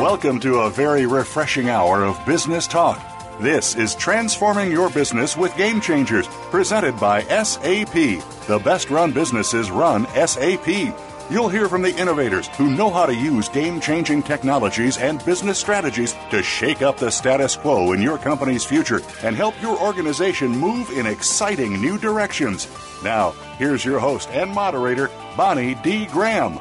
Welcome to a very refreshing hour of business talk. This is Transforming Your Business with Game Changers, presented by SAP. The best run businesses run SAP. You'll hear from the innovators who know how to use game changing technologies and business strategies to shake up the status quo in your company's future and help your organization move in exciting new directions. Now, here's your host and moderator, Bonnie D. Graham.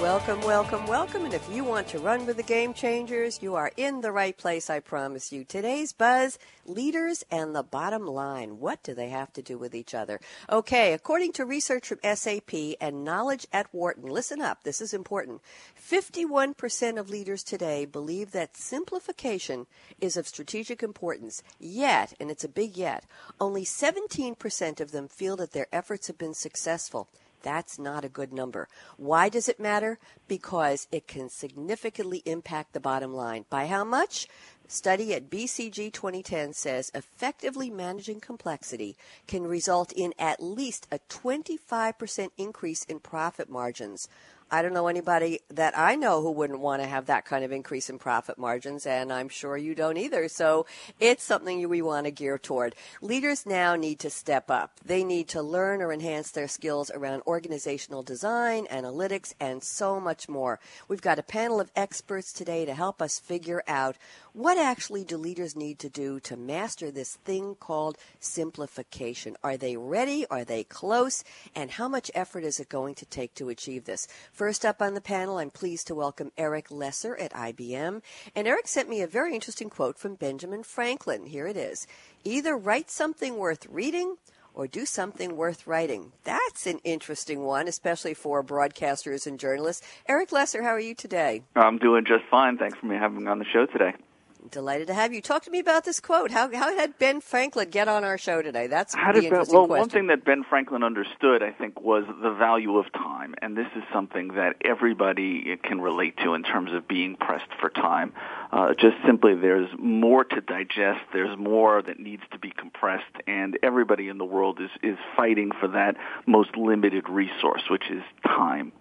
Welcome, welcome, welcome. And if you want to run with the game changers, you are in the right place, I promise you. Today's buzz leaders and the bottom line. What do they have to do with each other? Okay, according to research from SAP and Knowledge at Wharton, listen up, this is important. 51% of leaders today believe that simplification is of strategic importance. Yet, and it's a big yet, only 17% of them feel that their efforts have been successful. That's not a good number. Why does it matter? Because it can significantly impact the bottom line. By how much? Study at BCG 2010 says effectively managing complexity can result in at least a 25% increase in profit margins. I don't know anybody that I know who wouldn't want to have that kind of increase in profit margins, and I'm sure you don't either. So it's something we want to gear toward. Leaders now need to step up. They need to learn or enhance their skills around organizational design, analytics, and so much more. We've got a panel of experts today to help us figure out what actually do leaders need to do to master this thing called simplification? Are they ready? Are they close? And how much effort is it going to take to achieve this? First up on the panel, I'm pleased to welcome Eric Lesser at IBM. And Eric sent me a very interesting quote from Benjamin Franklin. Here it is Either write something worth reading or do something worth writing. That's an interesting one, especially for broadcasters and journalists. Eric Lesser, how are you today? I'm doing just fine. Thanks for me having me on the show today. Delighted to have you. Talk to me about this quote. How, how did Ben Franklin get on our show today? That's how the did interesting ben, well, question. one thing that Ben Franklin understood, I think, was the value of time, and this is something that everybody can relate to in terms of being pressed for time. Uh, just simply, there's more to digest. There's more that needs to be compressed, and everybody in the world is is fighting for that most limited resource, which is time.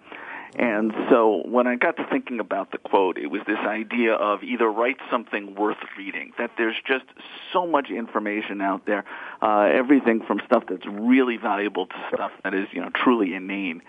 And so when I got to thinking about the quote, it was this idea of either write something worth reading, that there's just so much information out there, uh, everything from stuff that's really valuable to stuff that is, you know, truly inane.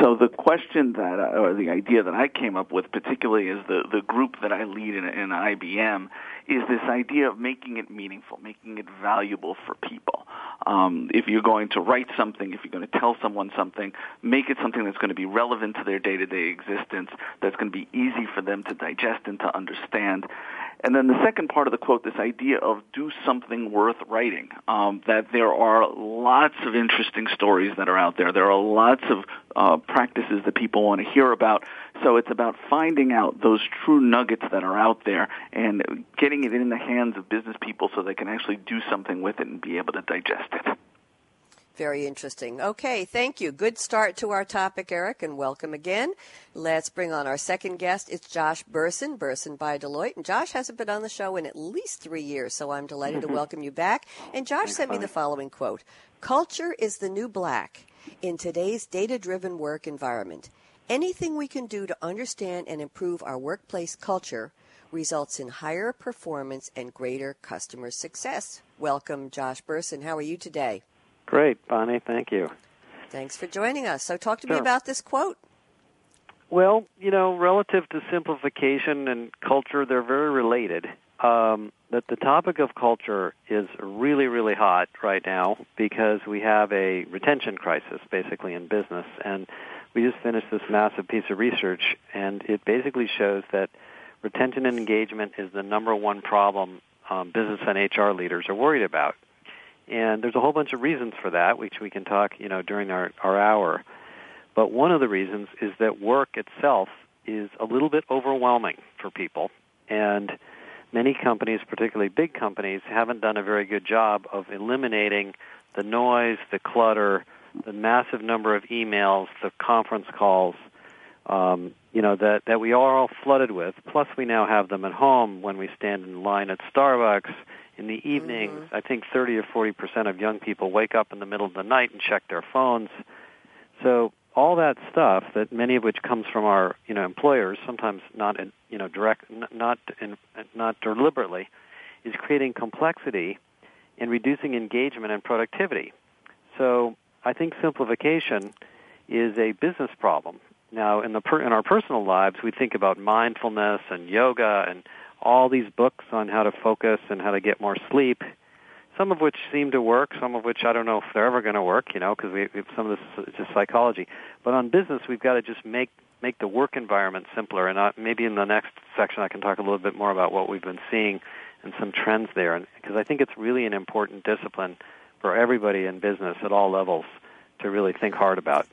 So the question that, or the idea that I came up with, particularly is the, the group that I lead in, in IBM, is this idea of making it meaningful, making it valuable for people. Um, if you're going to write something, if you're going to tell someone something, make it something that's going to be relevant to their day-to-day existence, that's going to be easy for them to digest and to understand. And then the second part of the quote, this idea of do something worth writing, um, that there are lots of interesting stories that are out there. There are lots of uh, practices that people want to hear about. So it's about finding out those true nuggets that are out there and getting it in the hands of business people so they can actually do something with it and be able to digest it. Very interesting. Okay, thank you. Good start to our topic, Eric, and welcome again. Let's bring on our second guest. It's Josh Bersin, Bersin by Deloitte. And Josh hasn't been on the show in at least three years, so I'm delighted to welcome you back. And Josh sent me the following quote Culture is the new black in today's data driven work environment. Anything we can do to understand and improve our workplace culture results in higher performance and greater customer success. Welcome, Josh Bersin. How are you today? Great, Bonnie. Thank you. Thanks for joining us. So, talk to Sure. me about this quote. Well, you know, relative to simplification and culture, they're very related. Um, that the topic of culture is really, really hot right now because we have a retention crisis, basically in business, and we just finished this massive piece of research, and it basically shows that retention and engagement is the number one problem um, business and HR leaders are worried about. And there's a whole bunch of reasons for that, which we can talk, you know, during our, our hour. But one of the reasons is that work itself is a little bit overwhelming for people. And many companies, particularly big companies, haven't done a very good job of eliminating the noise, the clutter, the massive number of emails, the conference calls, um, you know, that, that we are all flooded with. Plus, we now have them at home when we stand in line at Starbucks in the evenings. Mm-hmm. I think 30 or 40 percent of young people wake up in the middle of the night and check their phones. So all that stuff that many of which comes from our you know employers, sometimes not in, you know direct, not in, not deliberately, is creating complexity and reducing engagement and productivity. So I think simplification is a business problem. Now, in the per, in our personal lives, we think about mindfulness and yoga and all these books on how to focus and how to get more sleep some of which seem to work, some of which I don't know if they're ever going to work, you know, because we, we, some of this is just psychology. But on business, we've got to just make make the work environment simpler. And I, maybe in the next section, I can talk a little bit more about what we've been seeing and some trends there, because I think it's really an important discipline for everybody in business at all levels to really think hard about.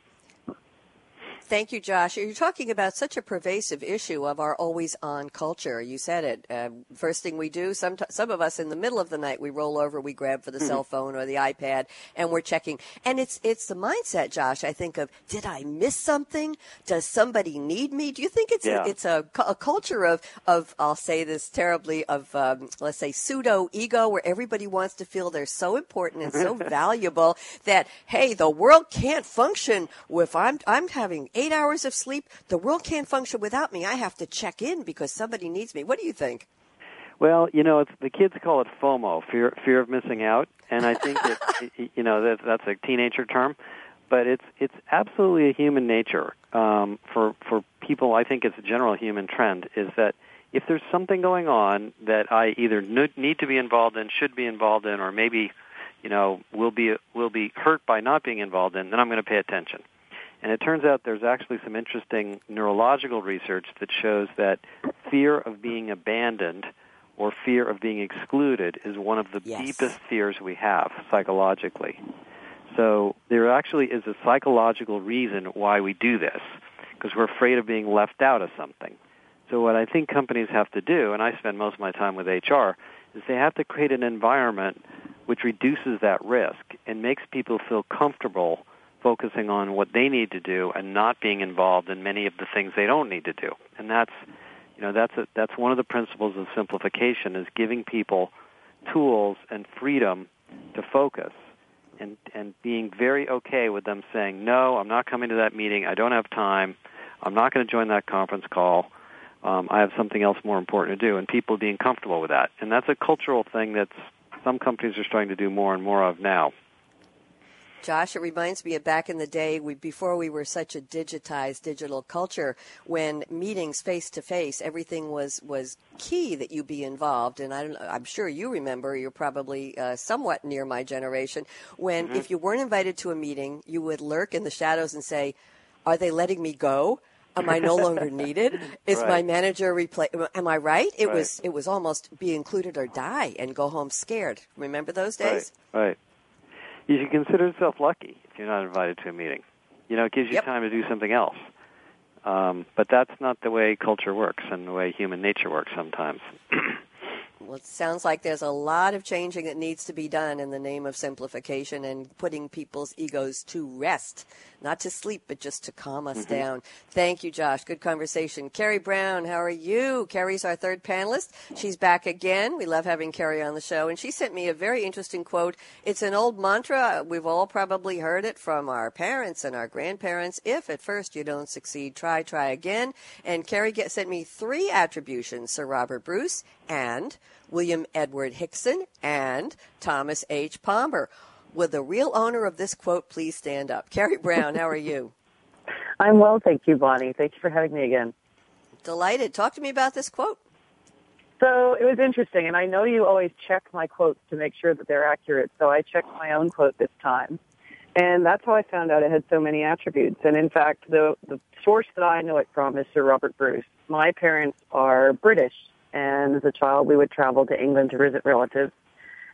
Thank you, Josh. You're talking about such a pervasive issue of our always on culture. You said it. Uh, first thing we do, some, some of us in the middle of the night, we roll over, we grab for the mm-hmm. cell phone or the iPad, and we're checking. And it's, it's the mindset, Josh, I think of, did I miss something? Does somebody need me? Do you think it's, yeah. a, it's a, a culture of, of, I'll say this terribly, of, um, let's say pseudo ego where everybody wants to feel they're so important and so valuable that, hey, the world can't function if I'm, I'm having eight hours of sleep. The world can't function without me. I have to check in because somebody needs me. What do you think? Well, you know, it's, the kids call it FOMO, fear fear of missing out, and I think it, you know that that's a teenager term, but it's it's absolutely a human nature um, for for people. I think it's a general human trend is that if there's something going on that I either need to be involved in, should be involved in, or maybe you know will be will be hurt by not being involved in, then I'm going to pay attention. And it turns out there's actually some interesting neurological research that shows that fear of being abandoned or fear of being excluded is one of the yes. deepest fears we have psychologically. So there actually is a psychological reason why we do this, because we're afraid of being left out of something. So what I think companies have to do, and I spend most of my time with HR, is they have to create an environment which reduces that risk and makes people feel comfortable focusing on what they need to do and not being involved in many of the things they don't need to do. And that's, you know, that's a, that's one of the principles of simplification is giving people tools and freedom to focus and and being very okay with them saying, "No, I'm not coming to that meeting. I don't have time. I'm not going to join that conference call. Um, I have something else more important to do." And people being comfortable with that. And that's a cultural thing that's some companies are starting to do more and more of now. Josh, it reminds me of back in the day we, before we were such a digitized digital culture when meetings face to face, everything was, was key that you be involved. And I am sure you remember, you're probably uh, somewhat near my generation, when mm-hmm. if you weren't invited to a meeting, you would lurk in the shadows and say, are they letting me go? Am I no longer needed? Is right. my manager replace? Am I right? It right. was it was almost be included or die and go home scared. Remember those days? Right. Right you should consider yourself lucky if you're not invited to a meeting. You know, it gives you yep. time to do something else. Um, but that's not the way culture works and the way human nature works sometimes. Well, it sounds like there's a lot of changing that needs to be done in the name of simplification and putting people's egos to rest, not to sleep, but just to calm us mm-hmm. down. Thank you, Josh. Good conversation. Carrie Brown, how are you? Carrie's our third panelist. She's back again. We love having Carrie on the show. And she sent me a very interesting quote. It's an old mantra. We've all probably heard it from our parents and our grandparents. If at first you don't succeed, try, try again. And Carrie get, sent me three attributions Sir Robert Bruce and William Edward Hickson, and Thomas H. Palmer. Will the real owner of this quote please stand up? Carrie Brown, how are you? I'm well, thank you, Bonnie. Thank you for having me again. Delighted. Talk to me about this quote. So it was interesting, and I know you always check my quotes to make sure that they're accurate. So I checked my own quote this time, and that's how I found out it had so many attributes. And in fact, the the source that I know it from is Sir Robert Bruce. My parents are British, and as a child, we would travel to England to visit relatives.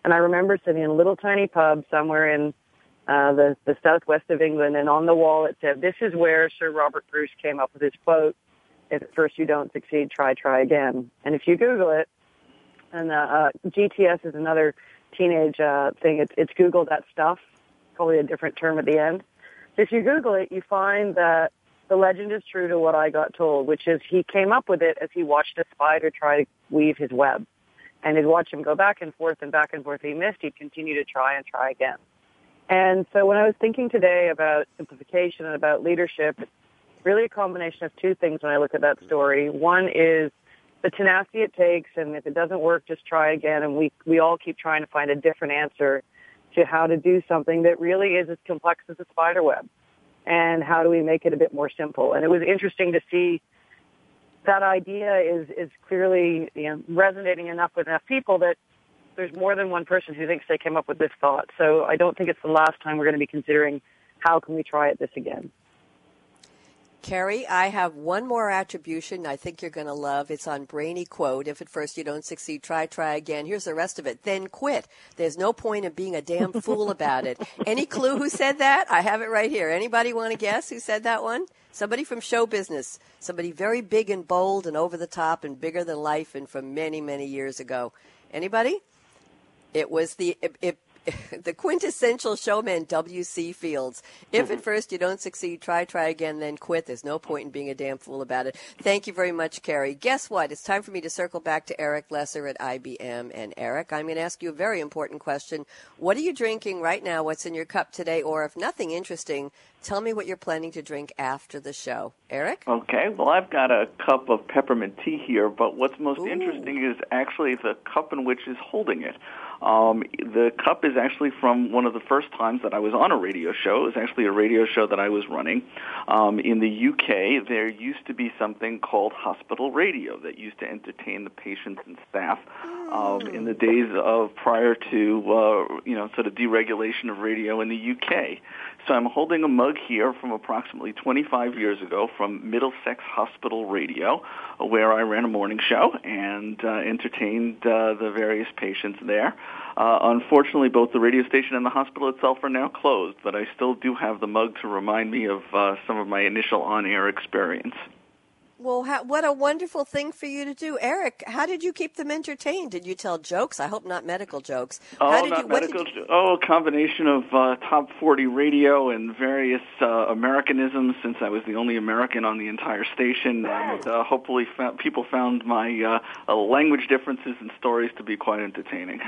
And I remember sitting in a little tiny pub somewhere in uh, the, the southwest of England, and on the wall it said, this is where Sir Robert Bruce came up with his quote, if at first you don't succeed, try, try again. And if you Google it, and uh, uh, GTS is another teenage uh, thing, it's, it's Google that stuff, probably a different term at the end. If you Google it, you find that the legend is true to what I got told, which is he came up with it as he watched a spider try to weave his web. And he'd watch him go back and forth and back and forth. He missed, he'd continue to try and try again. And so when I was thinking today about simplification and about leadership, it's really a combination of two things when I look at that story. One is the tenacity it takes, and if it doesn't work, just try again. And we we all keep trying to find a different answer to how to do something that really is as complex as a spider web. And how do we make it a bit more simple? And it was interesting to see that idea is is clearly you know, resonating enough with enough people that there's more than one person who thinks they came up with this thought. So I don't think it's the last time we're going to be considering how can we try it this again. Carrie, I have one more attribution I think you're going to love. It's on Brainy Quote. If at first you don't succeed, try, try again. Here's the rest of it. Then quit. There's no point in being a damn fool about it. Any clue who said that? I have it right here. Anybody want to guess who said that one? Somebody from show business. Somebody very big and bold and over the top and bigger than life and from many, many years ago. Anybody? It was the it, it, the quintessential showman W.C. Fields. If mm-hmm. at first you don't succeed, try, try again, then quit. There's no point in being a damn fool about it. Thank you very much, Carrie. Guess what? It's time for me to circle back to Eric Lesser at IBM. And Eric, I'm going to ask you a very important question. What are you drinking right now? What's in your cup today? Or if nothing interesting, tell me what you're planning to drink after the show. Eric? Okay, well, I've got a cup of peppermint tea here, but what's most Ooh. interesting is actually the cup in which is holding it. Um, the cup is actually from one of the first times that I was on a radio show. It was actually a radio show that I was running. Um, in the UK, there used to be something called hospital radio that used to entertain the patients and staff um, in the days of prior to, uh, you know, sort of deregulation of radio in the UK. So I'm holding a mug here from approximately 25 years ago from Middlesex Hospital Radio, where I ran a morning show and uh, entertained uh, the various patients there. Uh, unfortunately, both the radio station and the hospital itself are now closed, but I still do have the mug to remind me of uh, some of my initial on-air experience. Well, how, what a wonderful thing for you to do, Eric. How did you keep them entertained? Did you tell jokes? I hope not medical jokes. Oh, how not you, medical. You... Oh, a combination of uh, top forty radio and various uh, Americanisms. Since I was the only American on the entire station, and uh, hopefully fa- people found my uh, language differences and stories to be quite entertaining.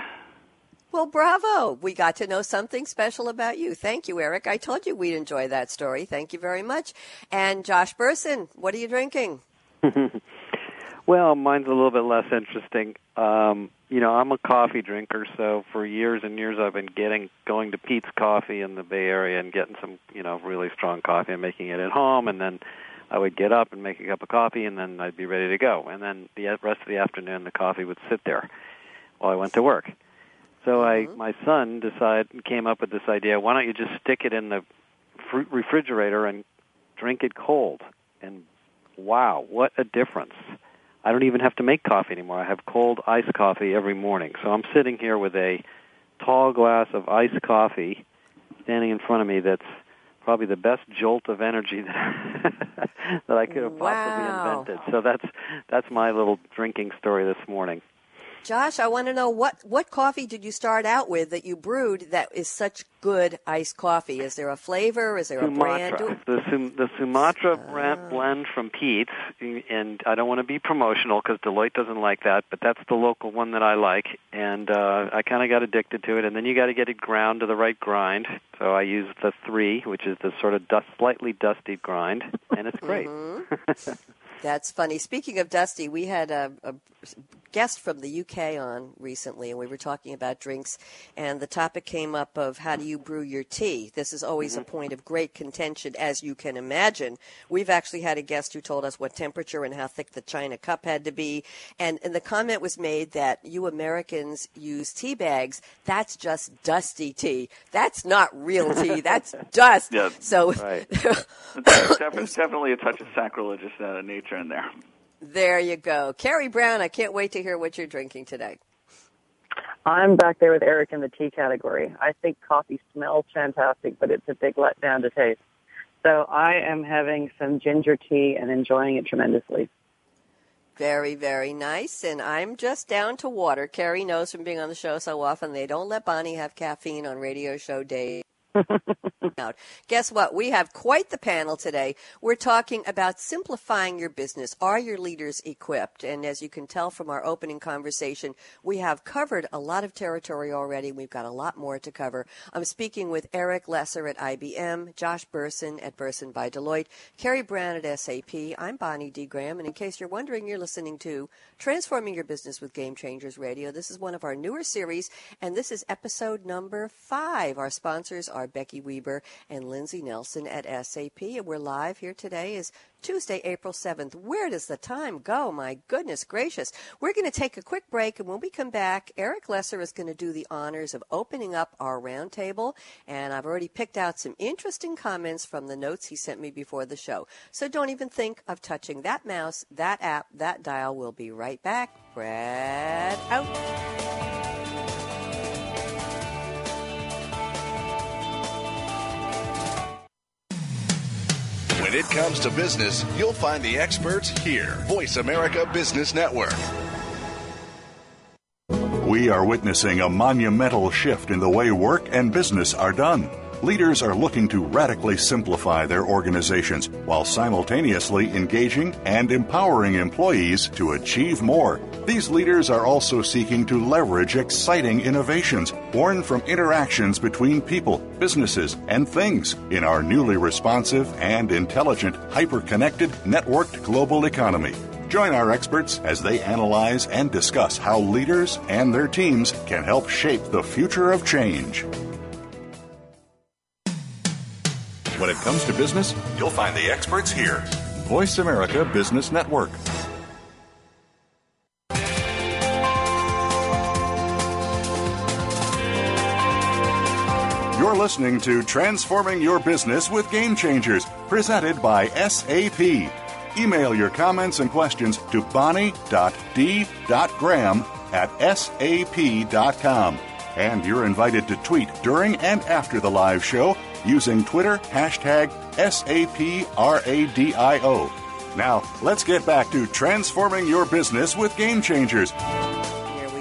Well, bravo. We got to know something special about you. Thank you, Eric. I told you we'd enjoy that story. Thank you very much. And Josh Bersin, what are you drinking? well, mine's a little bit less interesting. Um, you know, I'm a coffee drinker, so for years and years I've been getting going to Peet's Coffee in the Bay Area and getting some, you know, really strong coffee and making it at home and then I would get up and make a cup of coffee and then I'd be ready to go. And then the rest of the afternoon the coffee would sit there while I went to work. So mm-hmm. I, my son decided, came up with this idea. Why don't you just stick it in the fr- refrigerator and drink it cold? And wow, what a difference! I don't even have to make coffee anymore. I have cold iced coffee every morning. So I'm sitting here with a tall glass of iced coffee standing in front of me. That's probably the best jolt of energy that that I could have possibly wow. invented. So that's that's my little drinking story this morning. Josh, I want to know what what coffee did you start out with that you brewed that is such good iced coffee? Is there a flavor? Is there Sumatra. a brand? The, Sum, the Sumatra uh, blend from Peet's, and I don't want to be promotional because Deloitte doesn't like that, but that's the local one that I like, and uh, I kind of got addicted to it. And then you got to get it ground to the right grind. So I use the three, which is the sort of dust, slightly dusty grind, and it's great. Mm-hmm. That's funny. Speaking of Dusty, we had a, a, guest from the UK on recently, and we were talking about drinks, and the topic came up of how do you brew your tea. This is always mm-hmm. a point of great contention, as you can imagine. We've actually had a guest who told us what temperature and how thick the china cup had to be, and, and the comment was made that you Americans use tea bags. That's just dusty tea. That's not real tea. That's dust. Yeah, so right. it's definitely a touch of sacrilegious uh, nature in there. There you go. Carrie Brown, I can't wait to hear what you're drinking today. I'm back there with Eric in the tea category. I think coffee smells fantastic, but it's a big letdown to taste. So I am having some ginger tea and enjoying it tremendously. Very, very nice. And I'm just down to water. Carrie knows from being on the show so often they don't let Bonnie have caffeine on radio show days. Guess what? We have quite the panel today. We're talking about simplifying your business. Are your leaders equipped? And as you can tell from our opening conversation, we have covered a lot of territory already. We've got a lot more to cover. I'm speaking with Eric Lesser at IBM, Josh Bersin at Bersin by Deloitte, Carrie Brown at SAP. I'm Bonnie D. Graham, and in case you're wondering, you're listening to Transforming Your Business with Game Changers Radio. This is one of our newer series, and this is episode number five. Our sponsors are Becky Weber and Lindsay Nelson at SAP. And we're live here today is Tuesday, April 7th. Where does the time go? My goodness gracious. We're going to take a quick break, and when we come back, Eric Lesser is going to do the honors of opening up our roundtable. And I've already picked out some interesting comments from the notes he sent me before the show. So don't even think of touching that mouse, that app, that dial. We'll be right back. Brad out. When it comes to business, you'll find the experts here. Voice America Business Network. We are witnessing a monumental shift in the way work and business are done. Leaders are looking to radically simplify their organizations while simultaneously engaging and empowering employees to achieve more. These leaders are also seeking to leverage exciting innovations born from interactions between people, businesses, and things in our newly responsive and intelligent, hyper-connected, networked global economy. Join our experts as they analyze and discuss how leaders and their teams can help shape the future of change. When it comes to business, you'll find the experts here. Voice America Business Network. Listening to Transforming Your Business with Game Changers, presented by SAP. Email your comments and questions to bonnie.d.graham at sap.com. And you're invited to tweet during and after the live show using Twitter hashtag SAPRADIO. Now, let's get back to transforming your business with Game Changers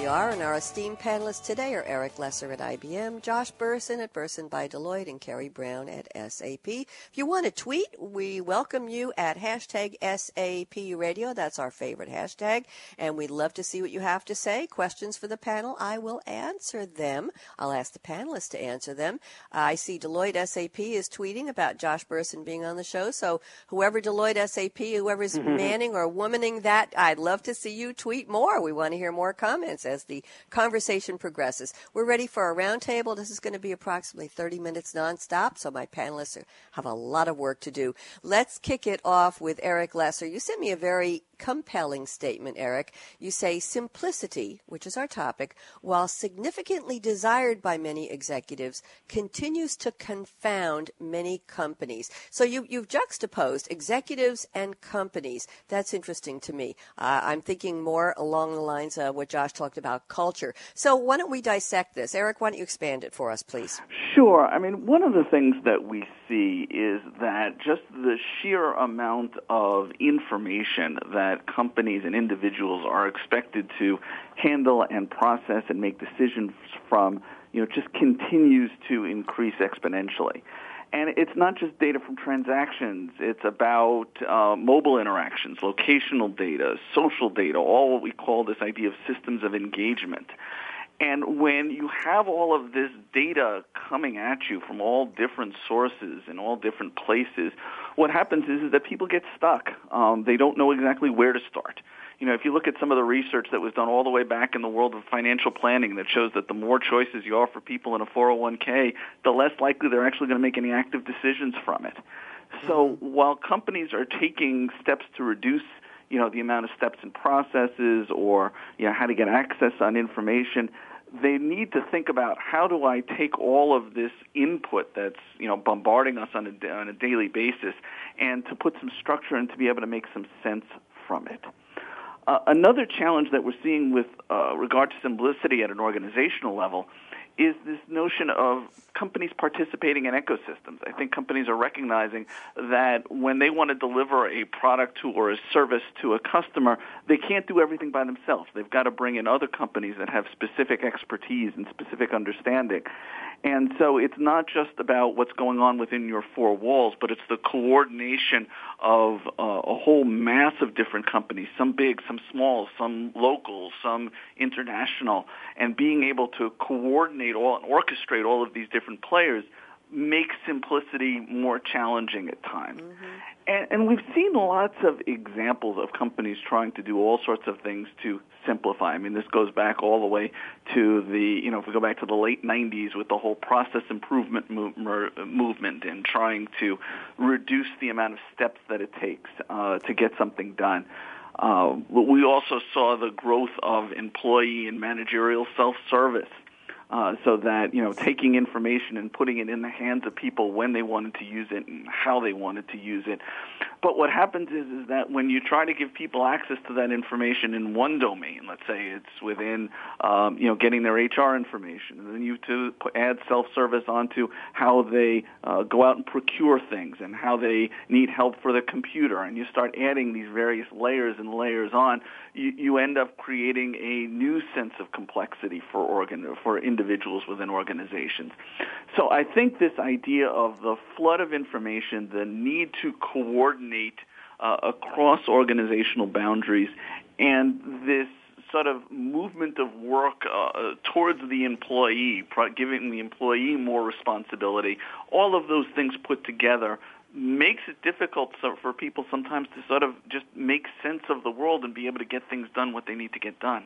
are, and our esteemed panelists today are Eric Lesser at IBM, Josh Bersin at Bersin by Deloitte, and Carrie Brown at SAP. If you want to tweet, we welcome you at hashtag SAP Radio. That's our favorite hashtag, and we'd love to see what you have to say. Questions for the panel, I will answer them. I'll ask the panelists to answer them. I see Deloitte SAP is tweeting about Josh Bersin being on the show, so whoever Deloitte SAP, whoever's mm-hmm. manning or womaning that, I'd love to see you tweet more. We want to hear more comments as the conversation progresses. We're ready for our roundtable. This is going to be approximately 30 minutes nonstop, so my panelists have a lot of work to do. Let's kick it off with Eric Lesser. You sent me a very compelling statement, Eric. You say simplicity, which is our topic, while significantly desired by many executives, continues to confound many companies. So you, you've juxtaposed executives and companies. That's interesting to me. Uh, I'm thinking more along the lines of what Josh talked about, culture. So why don't we dissect this? Eric, why don't you expand it for us, please? Sure. I mean, one of the things that we see is that just the sheer amount of information that that companies and individuals are expected to handle and process and make decisions from, you know, just continues to increase exponentially. And it's not just data from transactions. It's about uh, mobile interactions, locational data, social data, all what we call this idea of systems of engagement. And when you have all of this data coming at you from all different sources and all different places, what happens is, is that people get stuck. Um, they don't know exactly where to start. You know, if you look at some of the research that was done all the way back in the world of financial planning that shows that the more choices you offer people in a 401k, the less likely they're actually going to make any active decisions from it. So mm-hmm. while companies are taking steps to reduce you know the amount of steps and processes or you know how to get access on information they need to think about how do I take all of this input that's you know bombarding us on a, on a daily basis, and to put some structure and to be able to make some sense from it. Uh, another challenge that we're seeing with uh, regard to simplicity at an organizational level is this notion of companies participating in ecosystems. I think companies are recognizing that when they want to deliver a product to or a service to a customer, they can't do everything by themselves. They've got to bring in other companies that have specific expertise and specific understanding. And so it's not just about what's going on within your four walls, but it's the coordination of uh, a whole mass of different companies, some big, some small, some local, some international, and being able to coordinate all and orchestrate all of these different players makes simplicity more challenging at times. Mm-hmm. And, and we've seen lots of examples of companies trying to do all sorts of things to simplify. I mean, this goes back all the way to the, you know, if we go back to the late 90s with the whole process improvement move, movement and trying to reduce the amount of steps that it takes uh, to get something done. Uh, we also saw the growth of employee and managerial self-service uh, so that you know taking information and putting it in the hands of people when they wanted to use it and how they wanted to use it. But what happens is is that when you try to give people access to that information in one domain, let's say it's within um, you know getting their HR information, and then you to add self-service onto how they uh, go out and procure things and how they need help for the computer, and you start adding these various layers and layers on, you, you end up creating a new sense of complexity for organ for individuals within organizations. So I think this idea of the flood of information, the need to coordinate uh, across organizational boundaries, and this sort of movement of work uh, towards the employee, giving the employee more responsibility, all of those things put together makes it difficult for people sometimes to sort of just make sense of the world and be able to get things done what they need to get done.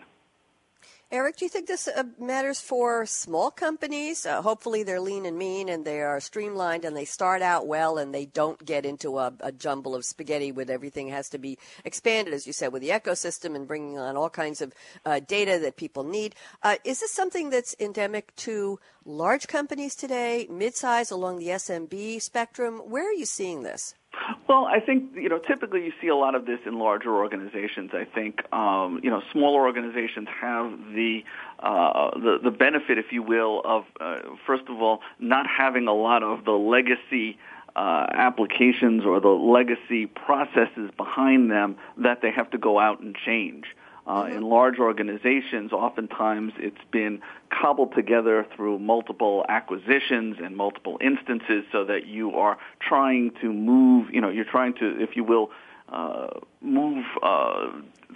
Eric, do you think this uh, matters for small companies? Uh, hopefully, they're lean and mean and they are streamlined and they start out well and they don't get into a, a jumble of spaghetti with everything has to be expanded, as you said, with the ecosystem and bringing on all kinds of uh, data that people need. Uh, is this something that's endemic to large companies today, mid-size along the SMB spectrum? Where are you seeing this? Well, I think you know typically you see a lot of this in larger organizations. I think um, you know smaller organizations have the uh, the the benefit, if you will, of uh, first of all not having a lot of the legacy. Uh, applications or the legacy processes behind them that they have to go out and change. Uh, in large organizations, oftentimes it's been cobbled together through multiple acquisitions and multiple instances so that you are trying to move, you know, you're trying to, if you will, uh, move uh,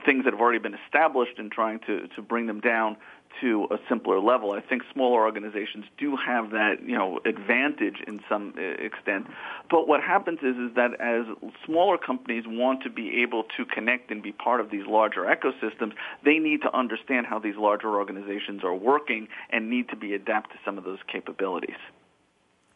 things that have already been established and trying to, to bring them down to a simpler level. I think smaller organizations do have that, you know, advantage in some uh, extent. But what happens is is that as smaller companies want to be able to connect and be part of these larger ecosystems, they need to understand how these larger organizations are working and need to be adapt to some of those capabilities.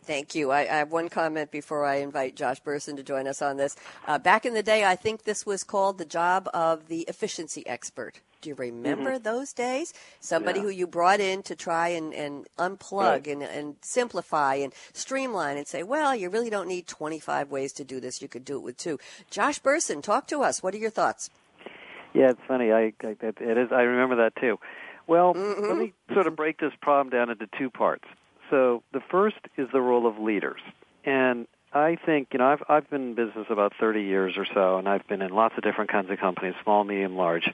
Thank you. I, I, have one comment before I invite Josh Bersin to join us on this. Uh, back in the day, I think this was called the job of the efficiency expert. Do you remember mm-hmm. those days? Somebody yeah. who you brought in to try and, and unplug right. and, and simplify and streamline and say, well, you really don't need 25 ways to do this. You could do it with two. Josh Bersin, talk to us. What are your thoughts? Yeah, it's funny. I, I it is. I remember that too. Well, mm-hmm. let me sort of break this problem down into two parts. So the first is the role of leaders, and I think you know I've I've been in business about 30 years or so, and I've been in lots of different kinds of companies, small, medium, large.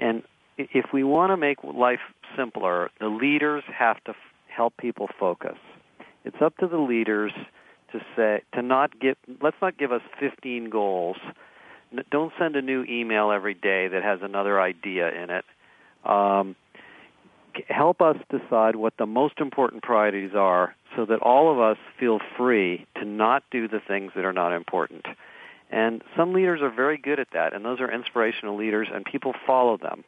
And if we want to make life simpler, the leaders have to f- help people focus. It's up to the leaders to say to not give. Let's not give us 15 goals. Don't send a new email every day that has another idea in it. Um, help us decide what the most important priorities are so that all of us feel free to not do the things that are not important. And some leaders are very good at that, and those are inspirational leaders, and people follow them.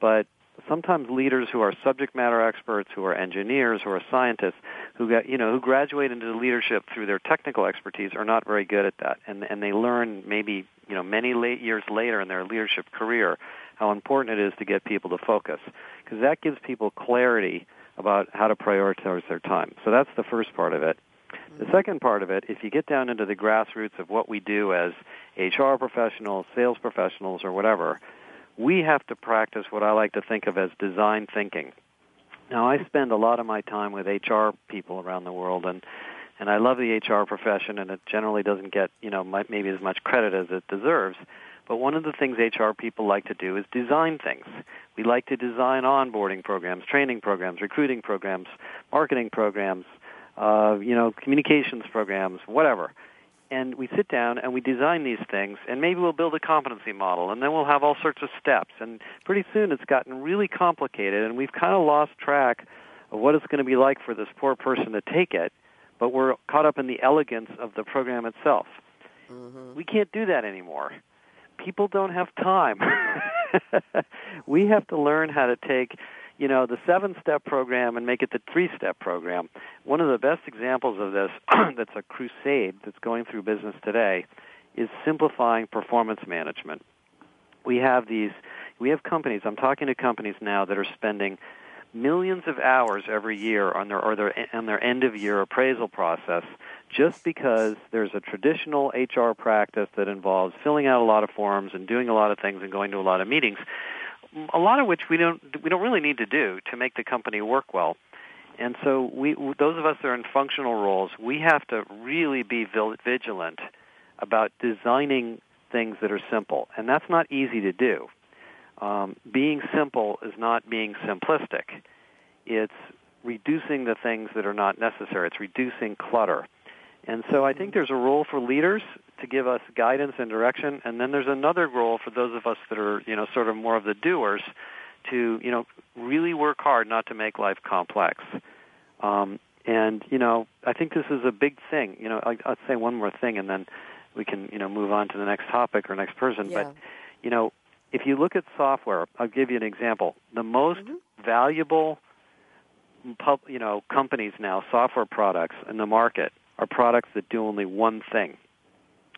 But sometimes leaders who are subject matter experts, who are engineers, who are scientists, who get, you know who graduate into leadership through their technical expertise, are not very good at that, and and they learn maybe you know many late years later in their leadership career how important it is to get people to focus because that gives people clarity about how to prioritize their time. So that's the first part of it. The second part of it, if you get down into the grassroots of what we do as HR professionals, sales professionals, or whatever, we have to practice what I like to think of as design thinking. Now, I spend a lot of my time with HR people around the world, and and I love the HR profession, and it generally doesn't get you know maybe as much credit as it deserves. But one of the things HR people like to do is design things. We like to design onboarding programs, training programs, recruiting programs, marketing programs, uh, you know, communications programs, whatever. And we sit down and we design these things, and maybe we'll build a competency model, and then we'll have all sorts of steps. And pretty soon it's gotten really complicated, and we've kind of lost track of what it's going to be like for this poor person to take it, but we're caught up in the elegance of the program itself. Mm-hmm. We can't do that anymore people don't have time. we have to learn how to take, you know, the seven step program and make it the three step program. One of the best examples of this that's a crusade that's going through business today is simplifying performance management. We have these we have companies, I'm talking to companies now that are spending millions of hours every year on their or their on their end of year appraisal process just because there's a traditional HR practice that involves filling out a lot of forms and doing a lot of things and going to a lot of meetings, a lot of which we don't we don't really need to do to make the company work well. And so we those of us that are in functional roles, we have to really be vigilant about designing things that are simple, and that's not easy to do. Um, being simple is not being simplistic. It's reducing the things that are not necessary. It's reducing clutter. And so I think there's a role for leaders to give us guidance and direction, and then there's another role for those of us that are, you know, sort of more of the doers to, you know, really work hard not to make life complex. Um, and you know, I think this is a big thing. You know, I, I'll say one more thing, and then we can, you know, move on to the next topic or next person. Yeah. But you know, if you look at software, I'll give you an example. The most mm-hmm. valuable, pub, you know, companies now, software products in the market are products that do only one thing.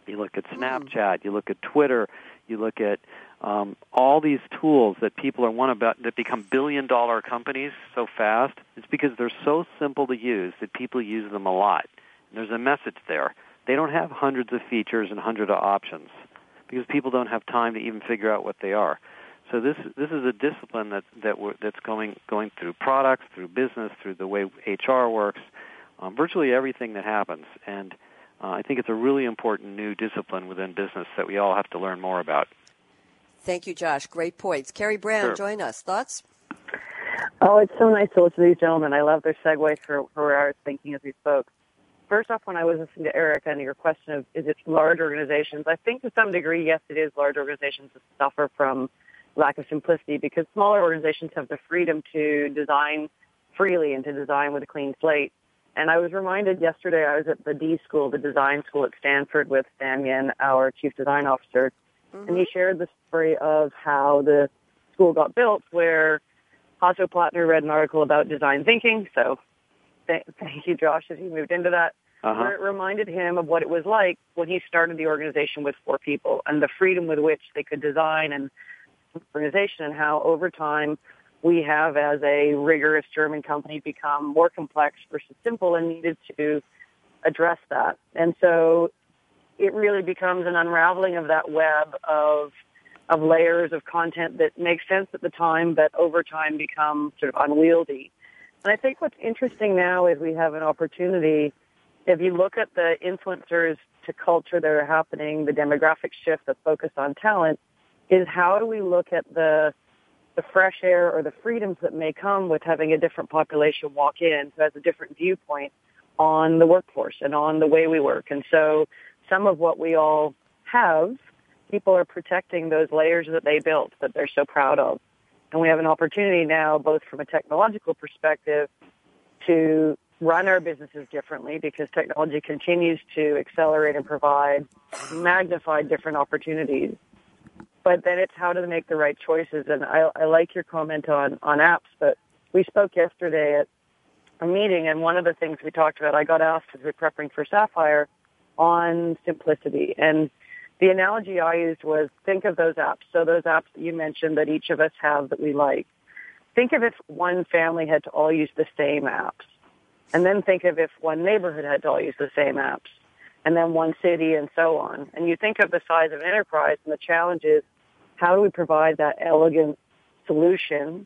You look at hmm. Snapchat, you look at Twitter, you look at um, all these tools that people are one about that become billion dollar companies so fast. It's because they're so simple to use that people use them a lot. And there's a message there. They don't have hundreds of features and hundreds of options because people don't have time to even figure out what they are. So this this is a discipline that that we're, that's going going through products, through business, through the way HR works, um, virtually everything that happens. And uh, I think it's a really important new discipline within business that we all have to learn more about. Thank you, Josh. Great points. Carrie Brown, sure. join us. Thoughts? Oh, it's so nice to listen to these gentlemen. I love their segue for, for where I was thinking as we spoke. First off, when I was listening to Eric and your question of is it large organizations, I think to some degree, yes, it is large organizations that suffer from lack of simplicity because smaller organizations have the freedom to design freely and to design with a clean slate. And I was reminded yesterday, I was at the D School, the design school at Stanford with Sam Yen, our chief design officer, mm-hmm. and he shared the story of how the school got built where Hasso Plattner read an article about design thinking. So th- thank you, Josh, as he moved into that. Uh-huh. Where it reminded him of what it was like when he started the organization with four people and the freedom with which they could design and organization and how over time we have, as a rigorous German company, become more complex versus simple and needed to address that. And so it really becomes an unraveling of that web of of layers of content that make sense at the time, but over time become sort of unwieldy. And I think what's interesting now is we have an opportunity. If you look at the influencers to culture that are happening, the demographic shift that's focus on talent, is how do we look at the the fresh air or the freedoms that may come with having a different population walk in who has a different viewpoint on the workforce and on the way we work. And so some of what we all have, people are protecting those layers that they built that they're so proud of. And we have an opportunity now, both from a technological perspective, to run our businesses differently because technology continues to accelerate and provide magnified different opportunities but then it's how to make the right choices. And I, I like your comment on, on apps, but we spoke yesterday at a meeting, and one of the things we talked about, I got asked as we are prepping for Sapphire on simplicity. And the analogy I used was think of those apps. So those apps that you mentioned that each of us have that we like. Think of if one family had to all use the same apps. And then think of if one neighborhood had to all use the same apps. And then one city and so on. And you think of the size of an enterprise and the challenge is how do we provide that elegant solution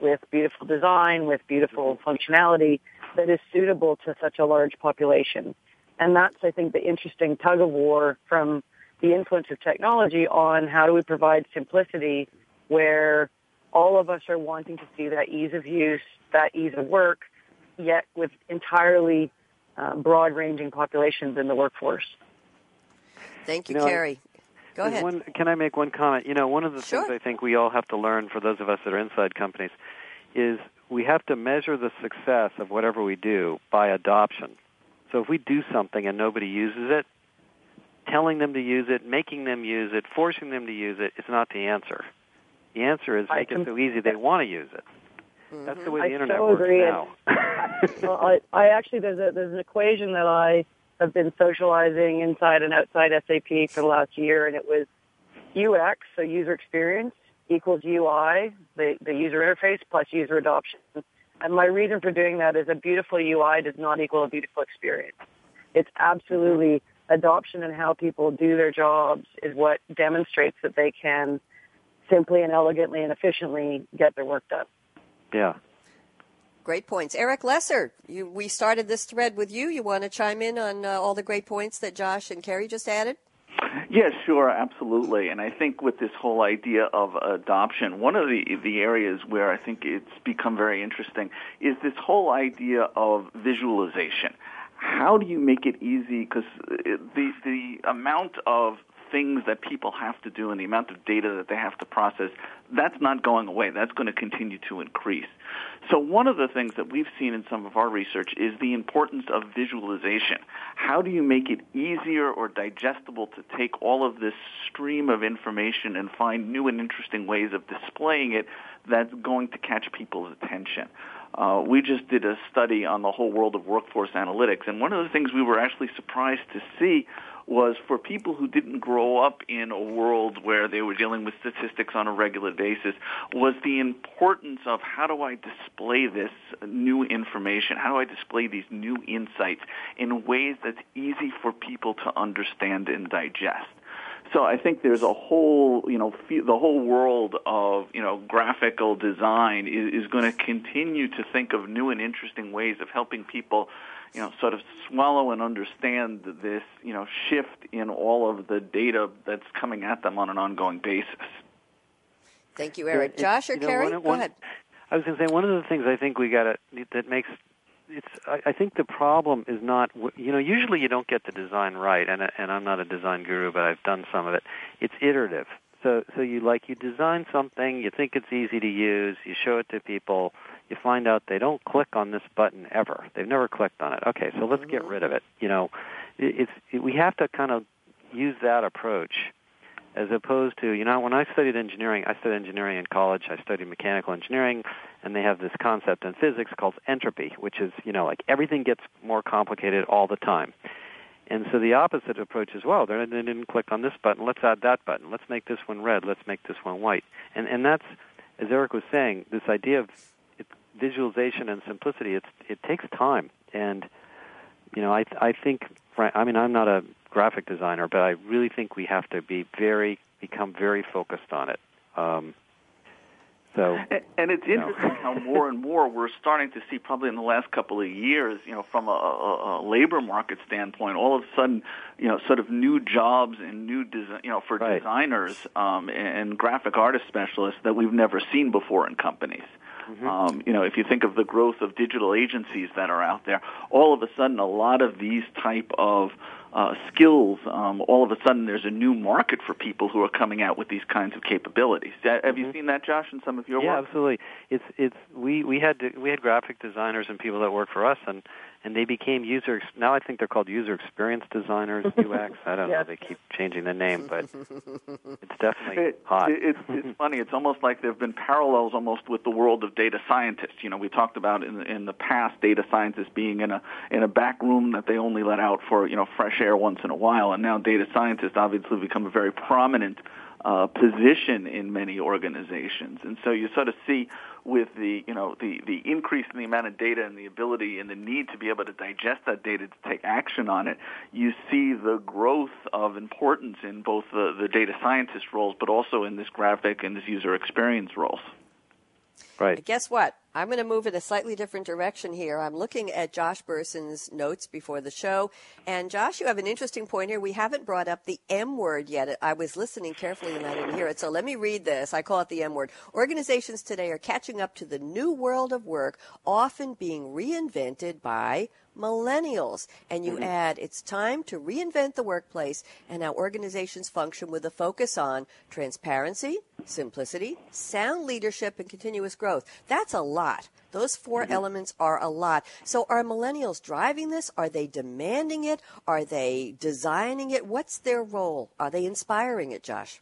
with beautiful design, with beautiful functionality that is suitable to such a large population. And that's, I think, the interesting tug of war from the influence of technology on how do we provide simplicity where all of us are wanting to see that ease of use, that ease of work, yet with entirely uh, broad-ranging populations in the workforce. Thank you, you know, Carrie. Go ahead. One, can I make one comment? You know, one of the sure. things I think we all have to learn for those of us that are inside companies is we have to measure the success of whatever we do by adoption. So if we do something and nobody uses it, telling them to use it, making them use it, forcing them to use it is not the answer. The answer is make it so easy they want to use it. Mm-hmm. That's the way the I internet so works agree. now. well, I, I actually there's a there's an equation that I have been socializing inside and outside SAP for the last year, and it was UX, so user experience, equals UI, the, the user interface, plus user adoption. And my reason for doing that is a beautiful UI does not equal a beautiful experience. It's absolutely adoption and how people do their jobs is what demonstrates that they can simply and elegantly and efficiently get their work done. Yeah. Great points. Eric Lesser, you, we started this thread with you. You want to chime in on uh, all the great points that Josh and Carrie just added? Yeah, sure, absolutely. And I think with this whole idea of adoption, one of the the areas where I think it's become very interesting is this whole idea of visualization. How do you make it easy? Because the the amount of things that people have to do and the amount of data that they have to process, that's not going away. That's going to continue to increase. So one of the things that we've seen in some of our research is the importance of visualization. How do you make it easier or digestible to take all of this stream of information and find new and interesting ways of displaying it that's going to catch people's attention? Uh, we just did a study on the whole world of workforce analytics, and one of the things we were actually surprised to see was for people who didn't grow up in a world where they were dealing with statistics on a regular basis was the importance of how do I display this new information? How do I display these new insights in ways that's easy for people to understand and digest? So I think there's a whole, you know, the whole world of, you know, graphical design is, is going to continue to think of new and interesting ways of helping people you know, sort of swallow and understand this, you know, shift in all of the data that's coming at them on an ongoing basis. Thank you, Eric. Josh or you know, Carrie, one, go one, ahead. I was going to say one of the things I think we got to that makes it's. I, I think the problem is not. You know, usually you don't get the design right, and and I'm not a design guru, but I've done some of it. It's iterative. So so you like you design something, you think it's easy to use, you show it to people, you find out they don't click on this button ever. They've never clicked on it. Okay, so let's get mm-hmm. rid of it. You know, it's it, we have to kind of use that approach as opposed to you know when I studied engineering, I studied engineering in college. I studied mechanical engineering, and they have this concept in physics called entropy, which is you know like everything gets more complicated all the time. And so the opposite approach as well. They didn't click on this button. Let's add that button. Let's make this one red. Let's make this one white. And and that's, as Eric was saying, this idea of visualization and simplicity. It's it takes time. And you know, I I think. I mean, I'm not a graphic designer, but I really think we have to be very become very focused on it. Um, so, and it's interesting how more and more we're starting to see, probably in the last couple of years, you know, from a, a, a labor market standpoint, all of a sudden, you know, sort of new jobs and new, design, you know, for right. designers um, and graphic artist specialists that we've never seen before in companies. Mm-hmm. Um, you know, if you think of the growth of digital agencies that are out there, all of a sudden, a lot of these type of uh, skills, um, all of a sudden there's a new market for people who are coming out with these kinds of capabilities. Have mm-hmm. you seen that, Josh, in some of your yeah, work? Yeah, absolutely. It's it's we we had to, we had graphic designers and people that work for us, and and they became user. Now I think they're called user experience designers, UX. I don't yes. know. They keep changing the name, but it's definitely it, hot. It, it's, it's funny. It's almost like there have been parallels almost with the world of data scientists. You know, we talked about in in the past data scientists being in a in a back room that they only let out for you know fresh air once in a while, and now data scientists obviously become a very prominent uh, position in many organizations. And so you sort of see with the you know the the increase in the amount of data and the ability and the need to be able to digest that data to take action on it, you see the growth of importance in both the, the data scientist roles, but also in this graphic and this user experience roles. Right. Guess what? I'm going to move in a slightly different direction here. I'm looking at Josh Bersin's notes before the show. And Josh, you have an interesting point here. We haven't brought up the M word yet. I was listening carefully and I didn't hear it. So let me read this. I call it the M word. Organizations today are catching up to the new world of work, often being reinvented by millennials. And you mm-hmm. add, it's time to reinvent the workplace and how organizations function with a focus on transparency, simplicity, sound leadership, and continuous growth. That's a lot. Those 4 mm-hmm. elements are a lot. So are millennials driving this? Are they demanding it? Are they designing it? What's their role? Are they inspiring it, Josh?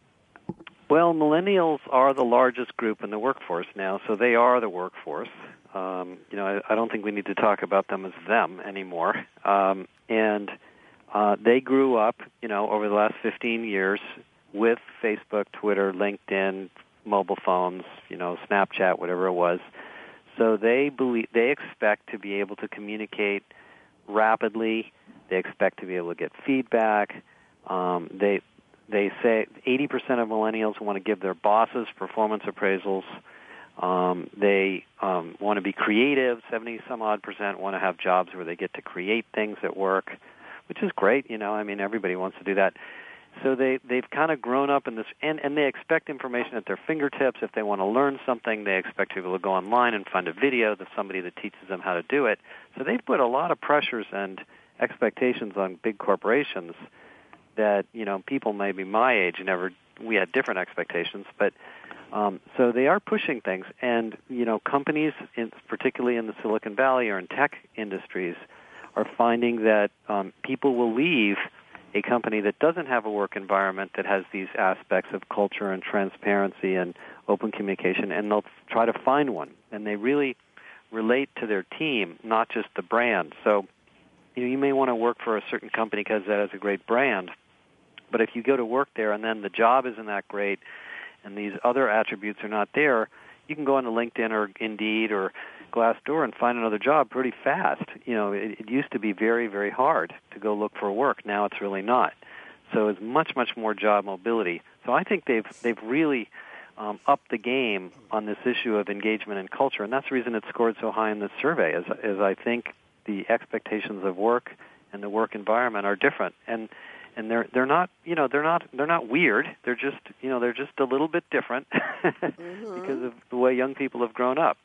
Well, millennials are the largest group in the workforce now, so they are the workforce. Um, you know, I, I don't think we need to talk about them as them anymore. Um, and uh, they grew up, you know, over the last 15 years with Facebook, Twitter, LinkedIn, mobile phones, you know, Snapchat, whatever it was. So they believe they expect to be able to communicate rapidly. They expect to be able to get feedback. Um, they they say 80% of millennials want to give their bosses performance appraisals. Um, they um, want to be creative. 70 some odd percent want to have jobs where they get to create things at work, which is great. You know, I mean, everybody wants to do that. So they they've kind of grown up in this, and and they expect information at their fingertips. If they want to learn something, they expect able to go online and find a video of somebody that teaches them how to do it. So they've put a lot of pressures and expectations on big corporations that you know people maybe my age never we had different expectations, but um, so they are pushing things, and you know companies, in, particularly in the Silicon Valley or in tech industries, are finding that um, people will leave a company that doesn't have a work environment that has these aspects of culture and transparency and open communication, and they'll try to find one. And they really relate to their team, not just the brand. So, you know, you may want to work for a certain company because that has a great brand, but if you go to work there and then the job isn't that great, and these other attributes are not there, you can go on to LinkedIn or Indeed or Glassdoor and find another job pretty fast. You know, it, it used to be very, very hard to go look for work. Now it's really not. So it's much, much more job mobility. So I think they've they've really um, upped the game on this issue of engagement and culture, and that's the reason it scored so high in this survey. As I think the expectations of work and the work environment are different, and and they're they're not you know they're not they're not weird. They're just you know they're just a little bit different mm-hmm. because of the way young people have grown up.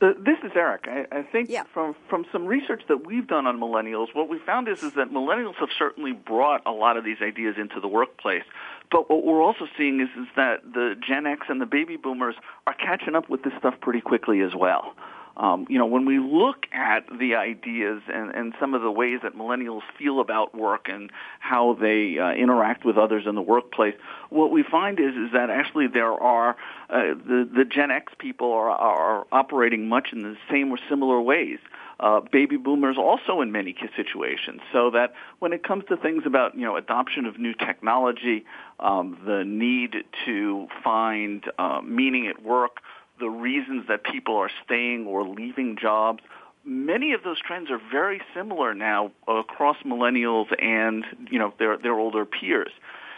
Uh, this is Eric. I, I think yeah. from from some research that we've done on millennials, what we found is is that millennials have certainly brought a lot of these ideas into the workplace. But what we're also seeing is is that the Gen X and the baby boomers are catching up with this stuff pretty quickly as well. Um, you know, when we look at the ideas and, and some of the ways that millennials feel about work and how they uh, interact with others in the workplace, what we find is is that actually there are uh, the the Gen X people are are operating much in the same or similar ways. Uh, baby boomers also in many situations. So that when it comes to things about you know adoption of new technology, um, the need to find uh, meaning at work, the reasons that people are staying or leaving jobs. Many of those trends are very similar now across millennials and you know their their older peers.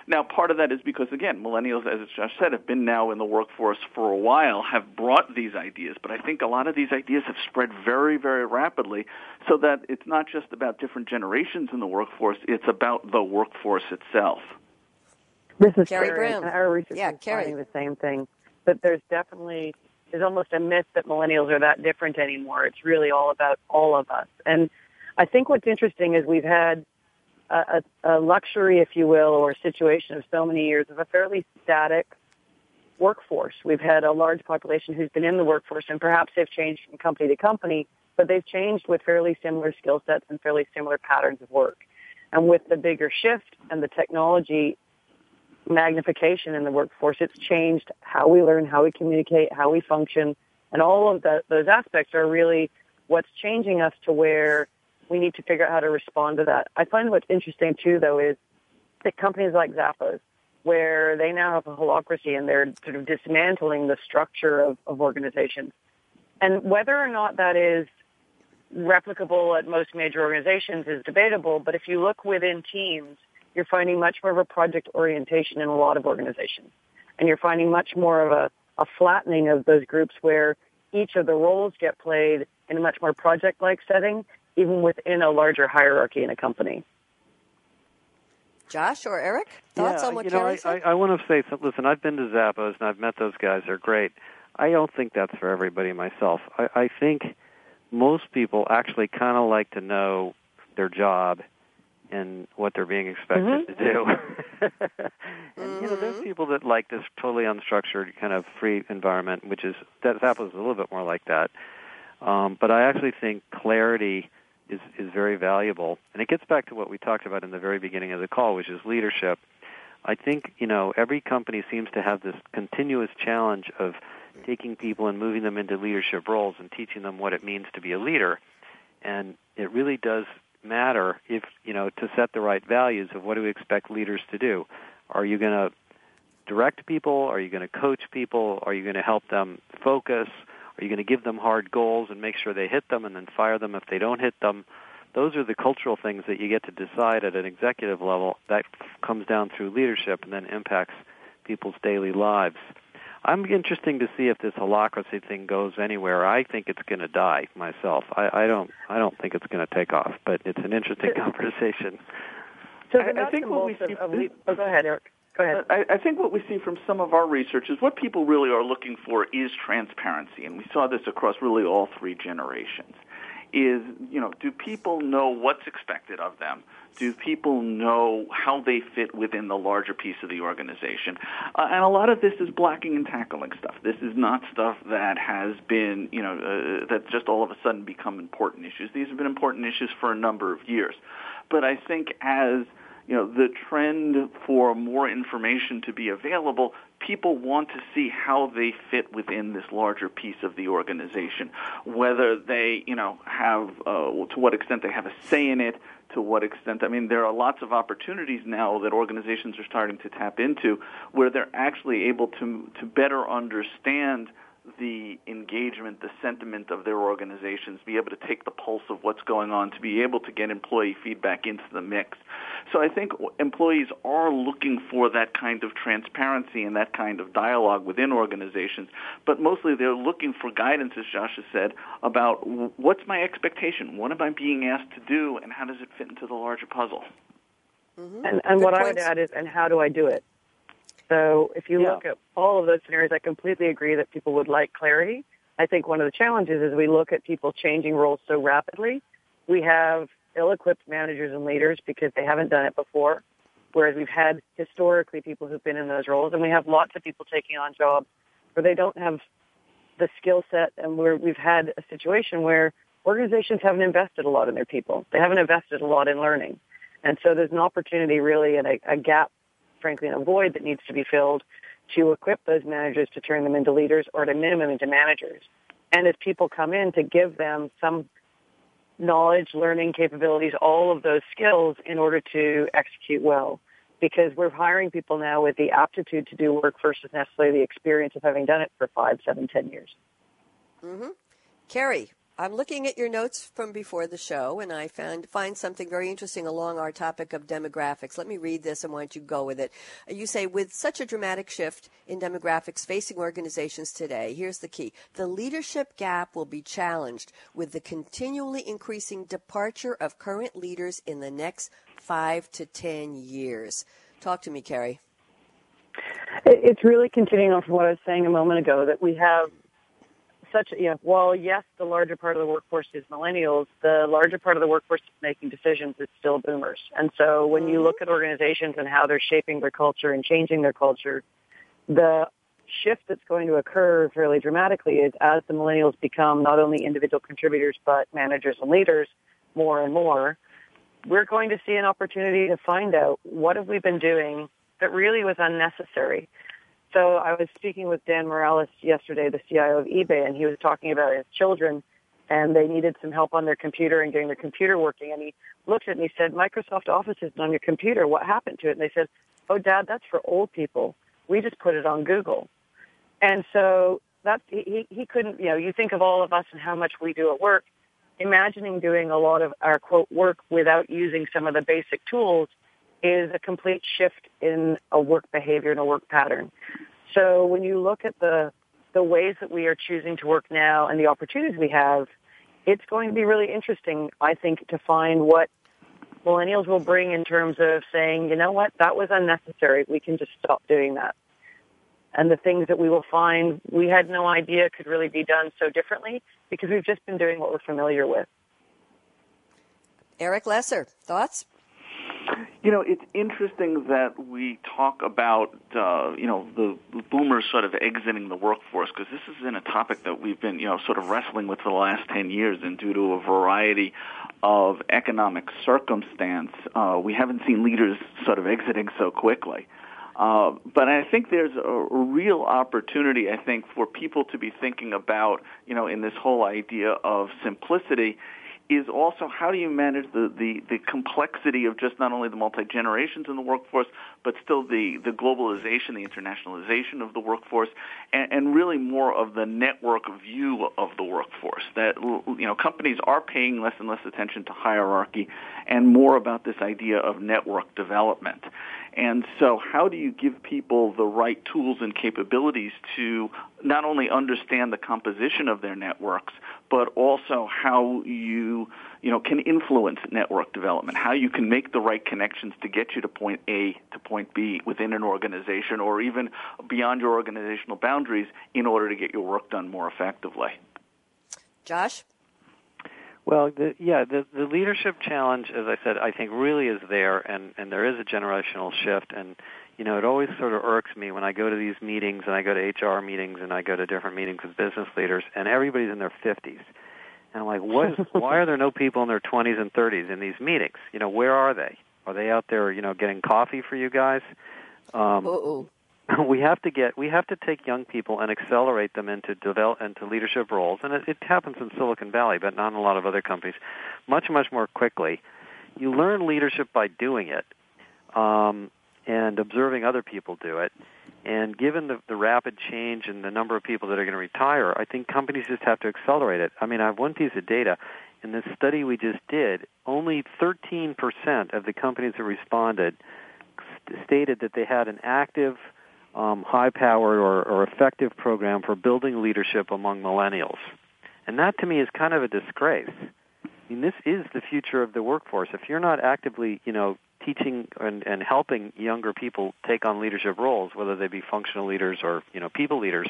Now, part of that is because, again, millennials, as Josh said, have been now in the workforce for a while, have brought these ideas. But I think a lot of these ideas have spread very, very rapidly so that it's not just about different generations in the workforce, it's about the workforce itself. This is Carrie Carrie. Our research yeah, is Carrie. finding the same thing. But there's definitely there's almost a myth that millennials are that different anymore. It's really all about all of us. And I think what's interesting is we've had a, a, luxury, if you will, or a situation of so many years of a fairly static workforce. We've had a large population who's been in the workforce and perhaps they've changed from company to company, but they've changed with fairly similar skill sets and fairly similar patterns of work. And with the bigger shift and the technology magnification in the workforce. It's changed how we learn, how we communicate, how we function, and all of the, those aspects are really what's changing us to where we need to figure out how to respond to that. I find what's interesting too, though, is that companies like Zappos, where they now have a holacracy and they're sort of dismantling the structure of, of organizations. And whether or not that is replicable at most major organizations is debatable, but if you look within teams, you're finding much more of a project orientation in a lot of organizations. And you're finding much more of a, a flattening of those groups where each of the roles get played in a much more project-like setting, even within a larger hierarchy in a company. Josh or Eric, thoughts yeah, on what you know, Carrie I, said? I, I want to say, so, listen, I've been to Zappos and I've met those guys. They're great. I don't think that's for everybody myself. I, I think most people actually kind of like to know their job and what they're being expected mm-hmm. to do. and you know, there's Mhm. people that like this totally unstructured kind of free environment, which is that Zappos is a little bit more like that. Um, but I actually think clarity is is very valuable, and it gets back to what we talked about in the very beginning of the call, which is leadership. I think you know every company seems to have this continuous challenge of taking people and moving them into leadership roles and teaching them what it means to be a leader. And it really does matter if, you know, to set the right values of what do we expect leaders to do. Are you going to direct people? Are you going to coach people? Are you going to help them focus? Are you going to give them hard goals and make sure they hit them and then fire them if they don't hit them? Those are the cultural things that you get to decide at an executive level. That comes down through leadership and then impacts people's daily lives. I'm interesting to see if this holacracy thing goes anywhere. I think it's going to die myself. I, I don't. I don't think it's going to take off. But it's an interesting conversation. So I- I think what we see- of, of, oh, go ahead, Eric. Go ahead. I, I think what we see from some of our research is what people really are looking for is transparency, and we saw this across really all three generations. Is you know, do people know what's expected of them? Do people know how they fit within the larger piece of the organization? Uh, and a lot of this is blocking and tackling stuff. This is not stuff that has been, you know, uh, that just all of a sudden become important issues. These have been important issues for a number of years. But I think as you know, the trend for more information to be available, people want to see how they fit within this larger piece of the organization. Whether they, you know, have, uh, to what extent they have a say in it, to what extent, I mean, there are lots of opportunities now that organizations are starting to tap into where they're actually able to, to better understand the engagement, the sentiment of their organizations, be able to take the pulse of what's going on, to be able to get employee feedback into the mix. So I think employees are looking for that kind of transparency and that kind of dialogue within organizations, but mostly they're looking for guidance, as Josh has said, about what's my expectation, what am I being asked to do, and how does it fit into the larger puzzle. Mm-hmm. And, and what points. I would add is, and how do I do it? So if you yeah. look at all of those scenarios, I completely agree that people would like clarity. I think one of the challenges is we look at people changing roles so rapidly. We have ill-equipped managers and leaders because they haven't done it before, whereas we've had historically people who've been in those roles, and we have lots of people taking on jobs where they don't have the skill set, and where we've had a situation where organizations haven't invested a lot in their people. They haven't invested a lot in learning. And so there's an opportunity really and a, a gap frankly, a void that needs to be filled to equip those managers to turn them into leaders or at a minimum into managers. And as people come in to give them some knowledge, learning capabilities, all of those skills in order to execute well. Because we're hiring people now with the aptitude to do work versus necessarily the experience of having done it for five, seven, ten years. Mm-hmm. Carrie, I'm looking at your notes from before the show, and I found find something very interesting along our topic of demographics. Let me read this, and why don't you go with it? You say, with such a dramatic shift in demographics facing organizations today, here's the key: the leadership gap will be challenged with the continually increasing departure of current leaders in the next five to ten years. Talk to me, Carrie. It's really continuing on from what I was saying a moment ago that we have such, you know, while yes, the larger part of the workforce is millennials, the larger part of the workforce making decisions is still boomers. And so when you look at organizations and how they're shaping their culture and changing their culture, the shift that's going to occur fairly dramatically is as the millennials become not only individual contributors but managers and leaders more and more, we're going to see an opportunity to find out what have we been doing that really was unnecessary. So I was speaking with Dan Morales yesterday, the CIO of eBay, and he was talking about his children and they needed some help on their computer and getting their computer working. And he looked at me and he said, Microsoft Office isn't on your computer. What happened to it? And they said, oh, Dad, that's for old people. We just put it on Google. And so that he, he couldn't, you know, you think of all of us and how much we do at work. Imagining doing a lot of our quote work without using some of the basic tools is a complete shift in a work behavior and a work pattern. So when you look at the the ways that we are choosing to work now and the opportunities we have, it's going to be really interesting, I think, to find what millennials will bring in terms of saying, you know what, that was unnecessary. We can just stop doing that. And the things that we will find we had no idea could really be done so differently because we've just been doing what we're familiar with. Eric Lesser, thoughts? You know, it's interesting that we talk about, uh, you know, the boomers sort of exiting the workforce because this has been a topic that we've been, you know, sort of wrestling with for the last 10 years and due to a variety of economic circumstance, uh, we haven't seen leaders sort of exiting so quickly. Uh, but I think there's a, a real opportunity, I think, for people to be thinking about, you know, in this whole idea of simplicity is also how do you manage the, the, the complexity of just not only the multi generations in the workforce, but still the, the globalization, the internationalization of the workforce, and, and really more of the network view of the workforce. That you know companies are paying less and less attention to hierarchy, and more about this idea of network development. And so, how do you give people the right tools and capabilities to not only understand the composition of their networks, but also how you, you know, can influence network development, how you can make the right connections to get you to point A to point B within an organization or even beyond your organizational boundaries in order to get your work done more effectively. Josh? Well, the, yeah, the, the leadership challenge, as I said, I think really is there, and, and there is a generational shift. And, you know, it always sort of irks me when I go to these meetings and I go to HR meetings and I go to different meetings with business leaders, and everybody's in their 50s. And I'm like, what is, why are there no people in their 20s and 30s in these meetings? You know, where are they? Are they out there, you know, getting coffee for you guys? Um, we have to get we have to take young people and accelerate them into develop into leadership roles. And it, it happens in Silicon Valley but not in a lot of other companies. Much much more quickly. You learn leadership by doing it um, and observing other people do it. And given the, the rapid change in the number of people that are going to retire I think companies just have to accelerate it. I mean I have one piece of data. In this study we just did only 13% of the companies that responded stated that they had an active um, high-powered or, or effective program for building leadership among millennials. And that to me is kind of a disgrace. I mean, this is the future of the workforce. If you're not actively, you know, teaching and, and helping younger people take on leadership roles, whether they be functional leaders or, you know, people leaders,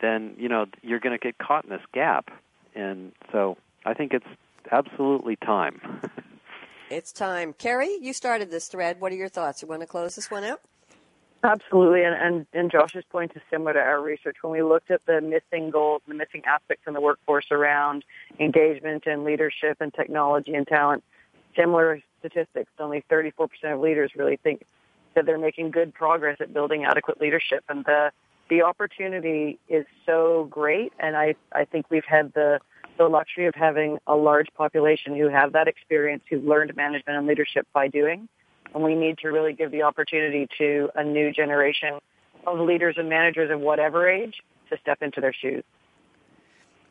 then, you know, you're going to get caught in this gap. And so I think it's absolutely time. it's time. Carrie, you started this thread. What are your thoughts? You want to close this one out? Absolutely, and, and, and Josh's point is similar to our research. When we looked at the missing goals, the missing aspects in the workforce around engagement and leadership and technology and talent, similar statistics. Only 34% of leaders really think that they're making good progress at building adequate leadership, and the the opportunity is so great. And I I think we've had the the luxury of having a large population who have that experience, who've learned management and leadership by doing and we need to really give the opportunity to a new generation of leaders and managers of whatever age to step into their shoes.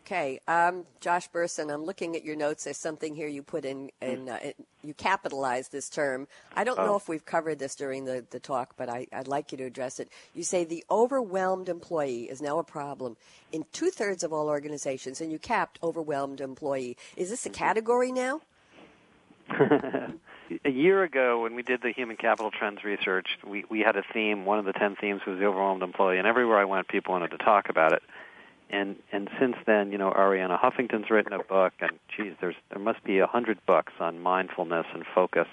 Okay, um, Josh Bersin, I'm looking at your notes. There's something here you put in, in uh, you capitalize this term. I don't oh. know if we've covered this during the, the talk, but I, would like you to address it. You say the overwhelmed employee is now a problem in two thirds of all organizations, and you capped overwhelmed employee. Is this a mm-hmm. category now? a year ago when we did the human capital trends research, we, we had a theme. One of the ten themes was the overwhelmed employee, and everywhere I went, people wanted to talk about it. And and since then, you know, Arianna Huffington's written a book, and geez, there's there must be a hundred books on mindfulness and focus.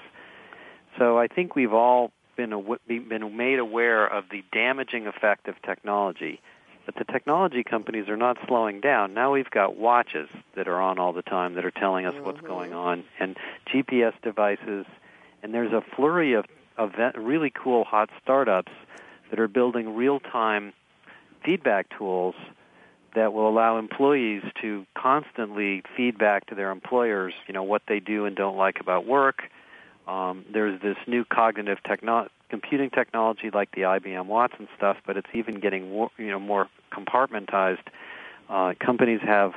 So I think we've all been aw- been made aware of the damaging effect of technology but the technology companies are not slowing down. Now we've got watches that are on all the time that are telling us mm-hmm. what's going on, and GPS devices, and there's a flurry of, of really cool hot startups that are building real-time feedback tools that will allow employees to constantly feedback to their employers, you know, what they do and don't like about work. Um, there's this new cognitive techno- computing technology like the IBM Watson stuff, but it's even getting you know more compartmentized. Uh, companies have.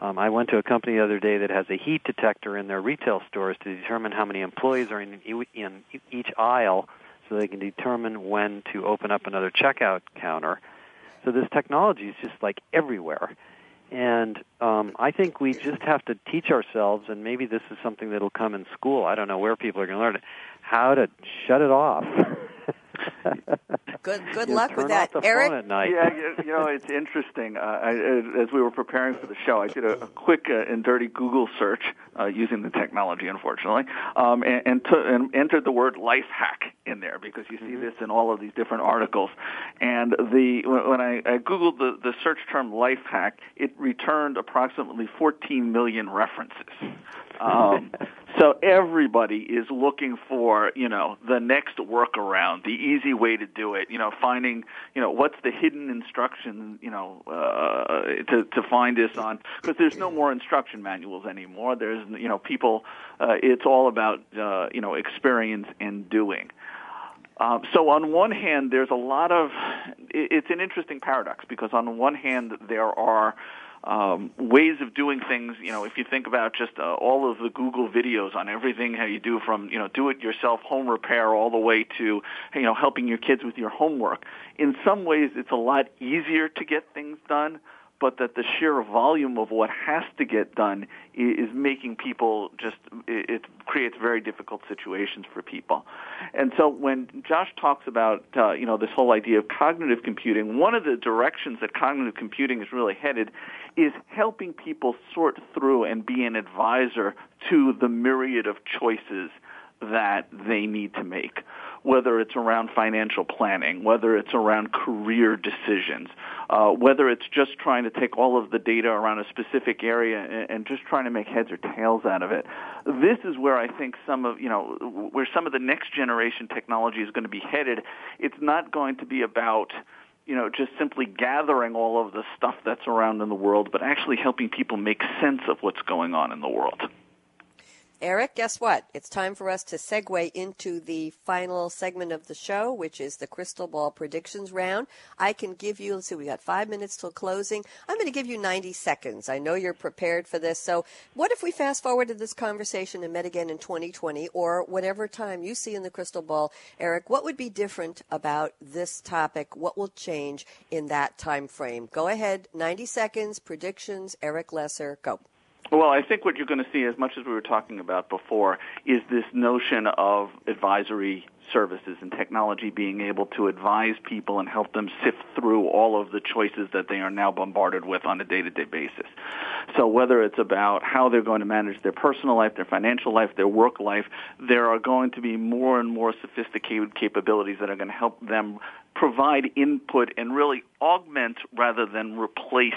Um, I went to a company the other day that has a heat detector in their retail stores to determine how many employees are in, in each aisle, so they can determine when to open up another checkout counter. So So this technology is just like everywhere. And um, I think we just have to teach ourselves, and maybe this is something that'll come in school. I don't know where people are going to learn it, how to shut it off. good good You luck turn with that, off the Eric. phone at night. Yeah, you, you know, it's interesting. Uh, I, as we were preparing for the show, I did a, a quick uh, and dirty Google search uh, using the technology, unfortunately, um, and, and, to, and entered the word life hack in there because you see this in all of these different articles. And the when I, I googled the, the search term life hack, it returned approximately 14 million references. Um, so everybody is looking for, you know, the next workaround, the easy way to do it. You know, finding, you know, what's the hidden instruction, you know, uh, to to find this on because there's no more instruction manuals anymore. There's, you know, people. Uh, it's all about, uh, you know, experience and doing. Um, so on one hand, there's a lot of. It's an interesting paradox because on one hand there are um, ways of doing things. You know, if you think about just uh, all of the Google videos on everything how you do from you know do-it-yourself home repair all the way to you know helping your kids with your homework. In some ways, it's a lot easier to get things done but that the sheer volume of what has to get done is making people just it creates very difficult situations for people. And so when josh talks about uh, you know this whole idea of cognitive computing one of the directions that cognitive computing is really headed is helping people sort through and be an advisor to the myriad of choices that they need to make, whether it's around financial planning, whether it's around career decisions, uh, whether it's just trying to take all of the data around a specific area and, and just trying to make heads or tails out of it. This is where I think some of, you know, where some of the next generation technology is going to be headed. It's not going to be about you know, just simply gathering all of the stuff that's around in the world, but actually helping people make sense of what's going on in the world. Eric, guess what? It's time for us to segue into the final segment of the show, which is the crystal ball predictions round. I can give you, let's see, we got five minutes till closing. I'm going to give you 90 seconds. I know you're prepared for this. So, what if we fast forward to this conversation and met again in 2020 or whatever time you see in the crystal ball? Eric, what would be different about this topic? What will change in that time frame? Go ahead, 90 seconds, predictions. Eric Lesser, go. Well, I think what you're going to see, as much as we were talking about before, is this notion of advisory services and technology being able to advise people and help them sift through all of the choices that they are now bombarded with on a day-to-day basis. So whether it's about how they're going to manage their personal life, their financial life, their work life, there are going to be more and more sophisticated capabilities that are going to help them provide input and really augment rather than replace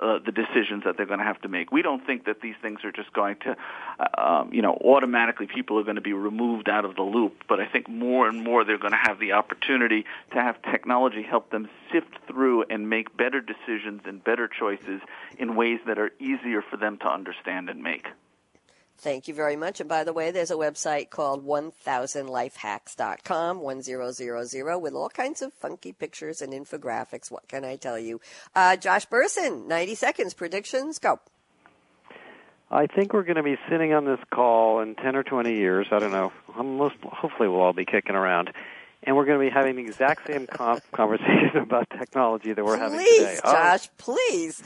uh, the decisions that they're going to have to make. We don't think that these things are just going to, uh, um, you know, automatically people are going to be removed out of the loop. But I think more and more they're going to have the opportunity to have technology help them sift through and make better decisions and better choices in ways that are easier for them to understand and make. Thank you very much. And by the way, there's a website called 1000lifehacks.com, 1000, with all kinds of funky pictures and infographics. What can I tell you? Uh, Josh Bersin, 90 seconds, predictions, go. I think we're going to be sitting on this call in 10 or 20 years. I don't know. Hopefully, we'll all be kicking around and we're going to be having the exact same com- conversation about technology that we're please, having today. Oh. Josh, please.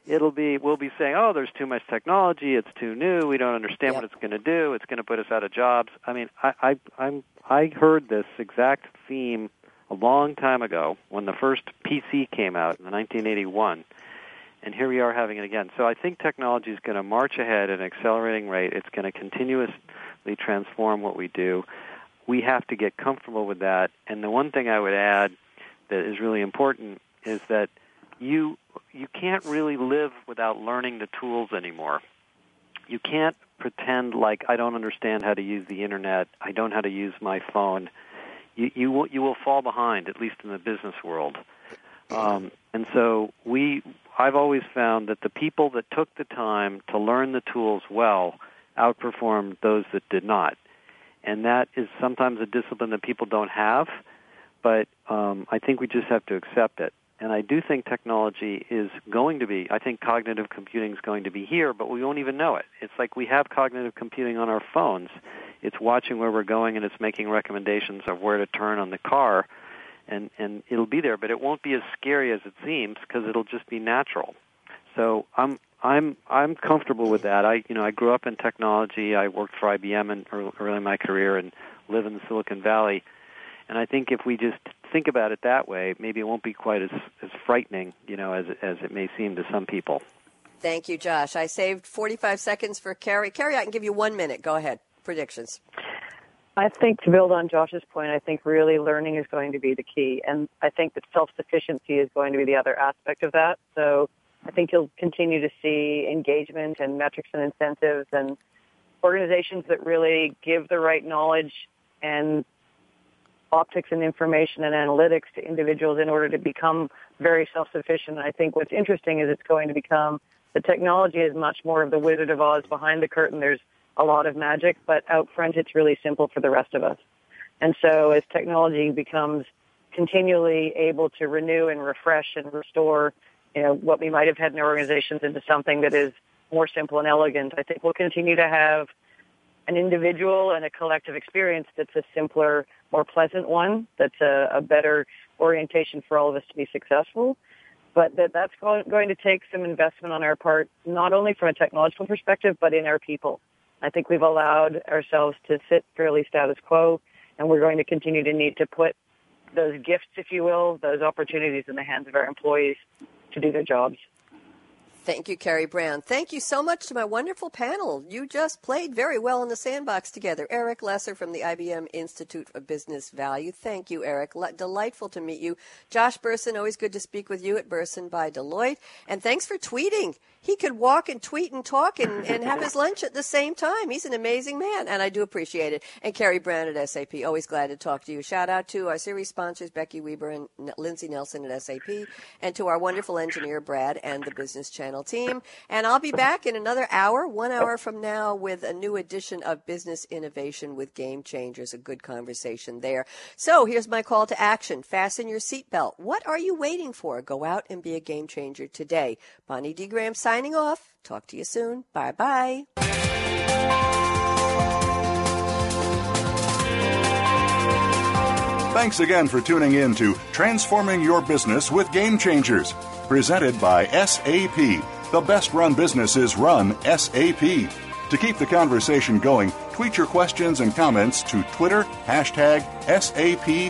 It'll be we'll be saying, "Oh, there's too much technology. It's too new. We don't understand yep. what it's going to do. It's going to put us out of jobs." I mean, I I I'm I heard this exact theme a long time ago when the first PC came out in 1981. And here we are having it again. So I think technology is going to march ahead at an accelerating rate. It's going to continuously transform what we do we have to get comfortable with that. And the one thing I would add that is really important is that you you can't really live without learning the tools anymore. You can't pretend like I don't understand how to use the internet. I don't know how to use my phone. You you will you will fall behind at least in the business world. Um, and so we I've always found that the people that took the time to learn the tools well outperformed those that did not and that is sometimes a discipline that people don't have. But um, I think we just have to accept it. And I do think technology is going to be. I think cognitive computing is going to be here, but we won't even know it. It's like we have cognitive computing on our phones. It's watching where we're going and it's making recommendations of where to turn on the car. and and it'll be there, but it won't be as scary as it seems because it'll just be natural. So I'm I'm I'm comfortable with that. I you know I grew up in technology. I worked for IBM in early in my career and live in the Silicon Valley. And I think if we just think about it that way, maybe it won't be quite as as frightening, you know, as as it may seem to some people. Thank you, Josh. I saved 45 seconds for Carrie. Carrie, I can give you one minute. Go ahead. Predictions. I think to build on Josh's point, I think really learning is going to be the key. And I think that self-sufficiency is going to be the other aspect of that. So I think you'll continue to see engagement and metrics and incentives and organizations that really give the right knowledge and optics and information and analytics to individuals in order to become very self-sufficient. I think what's interesting is it's going to become the technology is much more of the Wizard of Oz behind the curtain. There's a lot of magic, but out front it's really simple for the rest of us. And so as technology becomes continually able to renew and refresh and restore, you know, what we might have had in our organizations into something that is more simple and elegant, I think we'll continue to have an individual and a collective experience that's a simpler, more pleasant one, that's a, a better orientation for all of us to be successful. But that, that's going to take some investment on our part, not only from a technological perspective, but in our people. I think we've allowed ourselves to sit fairly status quo, and we're going to continue to need to put those gifts, if you will, those opportunities in the hands of our employees to do their jobs. Thank you, Carrie Brown. Thank you so much to my wonderful panel. You just played very well in the sandbox together. Eric Lesser from the IBM Institute of Business Value. Thank you, Eric. Le- delightful to meet you. Josh Bersin, always good to speak with you at Bersin by Deloitte. And thanks for tweeting he could walk and tweet and talk and, and have his lunch at the same time. He's an amazing man, and I do appreciate it. And Carrie Brown at SAP, always glad to talk to you. Shout out to our series sponsors, Becky Weber and Lindsay Nelson at SAP, and to our wonderful engineer, Brad, and the Business Channel team. And I'll be back in another hour, one hour from now, with a new edition of Business Innovation with Game Changers, a good conversation there. So here's my call to action. Fasten your seatbelt. What are you waiting for? Go out and be a game changer today. Bonnie D. Graham signing off. Talk to you soon. Bye bye. Thanks again for tuning in to Transforming Your Business with Game Changers, presented by SAP. The best run businesses run SAP. To keep the conversation going, tweet your questions and comments to Twitter, hashtag SAPRADIO.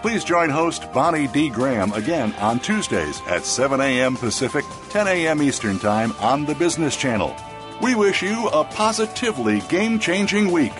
Please join host Bonnie D. Graham again on Tuesdays at 7 a.m. Pacific, 10 a.m. Eastern Time on the Business Channel. We wish you a positively game changing week.